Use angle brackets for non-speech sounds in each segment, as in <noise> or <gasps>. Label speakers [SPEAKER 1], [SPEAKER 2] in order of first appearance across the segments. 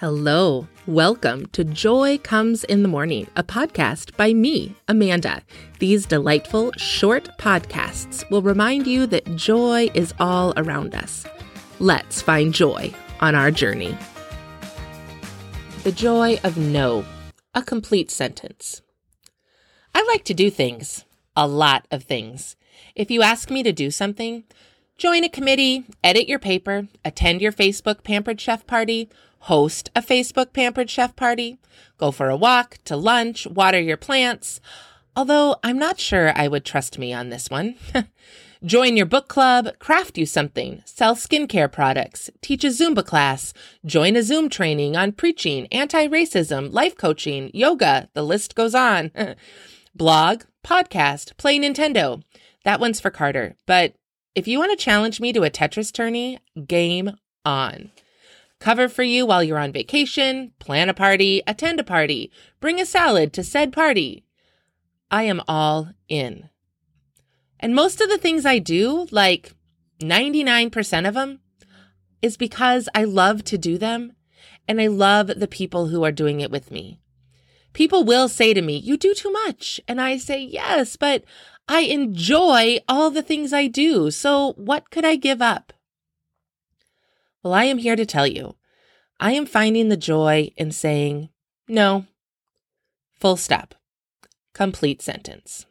[SPEAKER 1] Hello. Welcome to Joy Comes in the Morning, a podcast by me, Amanda. These delightful, short podcasts will remind you that joy is all around us. Let's find joy on our journey. The joy of no, a complete sentence. I like to do things, a lot of things. If you ask me to do something, join a committee, edit your paper, attend your Facebook pampered chef party, host a Facebook pampered chef party, go for a walk, to lunch, water your plants. Although I'm not sure I would trust me on this one. <laughs> Join your book club, craft you something, sell skincare products, teach a Zumba class, join a Zoom training on preaching, anti racism, life coaching, yoga, the list goes on. <laughs> Blog, podcast, play Nintendo. That one's for Carter. But if you want to challenge me to a Tetris tourney, game on cover for you while you're on vacation, plan a party, attend a party, bring a salad to said party. I am all in. And most of the things I do, like 99% of them, is because I love to do them and I love the people who are doing it with me. People will say to me, You do too much. And I say, Yes, but I enjoy all the things I do. So what could I give up? Well, I am here to tell you, I am finding the joy in saying, no, full stop, complete sentence.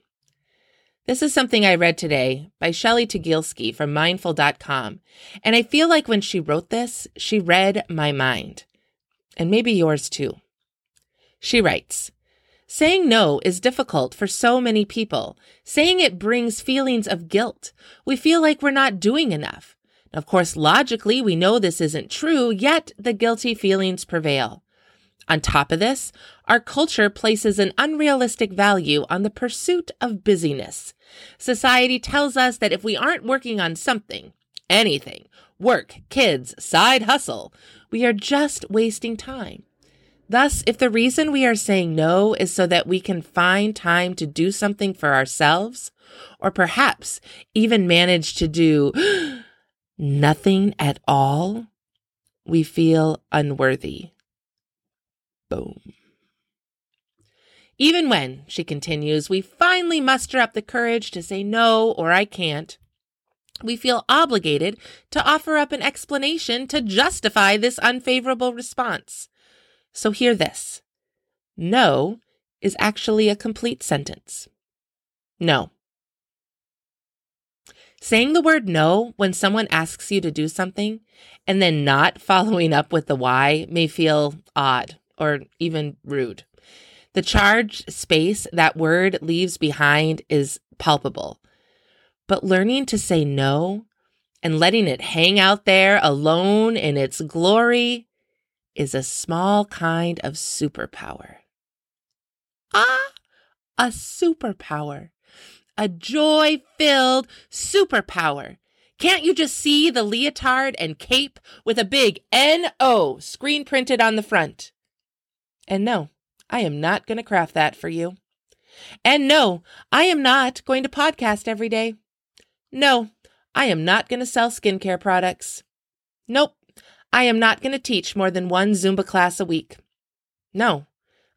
[SPEAKER 1] This is something I read today by Shelly Tygielski from mindful.com. And I feel like when she wrote this, she read my mind. And maybe yours too. She writes, Saying no is difficult for so many people. Saying it brings feelings of guilt. We feel like we're not doing enough. Of course, logically, we know this isn't true, yet the guilty feelings prevail. On top of this, our culture places an unrealistic value on the pursuit of busyness. Society tells us that if we aren't working on something, anything, work, kids, side hustle, we are just wasting time. Thus, if the reason we are saying no is so that we can find time to do something for ourselves, or perhaps even manage to do <gasps> nothing at all, we feel unworthy. Boom. Even when, she continues, we finally muster up the courage to say no or I can't, we feel obligated to offer up an explanation to justify this unfavorable response. So hear this. No is actually a complete sentence. No. Saying the word no when someone asks you to do something and then not <laughs> following up with the why may feel odd or even rude. The charged space that word leaves behind is palpable. But learning to say no and letting it hang out there alone in its glory is a small kind of superpower. Ah, a superpower a joy filled superpower. Can't you just see the leotard and cape with a big N-O screen printed on the front? And no, I am not going to craft that for you. And no, I am not going to podcast every day. No, I am not going to sell skincare products. Nope, I am not going to teach more than one Zumba class a week. No,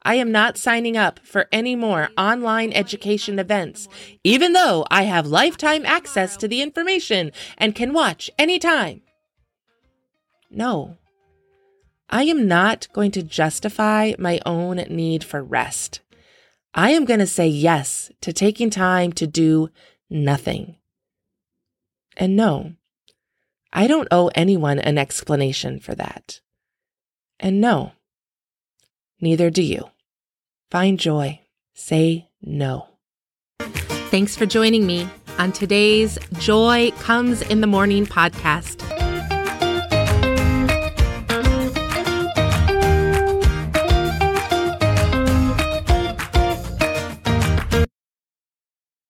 [SPEAKER 1] I am not signing up for any more online education events, even though I have lifetime access to the information and can watch anytime. No, I am not going to justify my own need for rest. I am going to say yes to taking time to do nothing. And no, I don't owe anyone an explanation for that. And no, Neither do you. Find joy. Say no. Thanks for joining me on today's Joy Comes in the Morning podcast.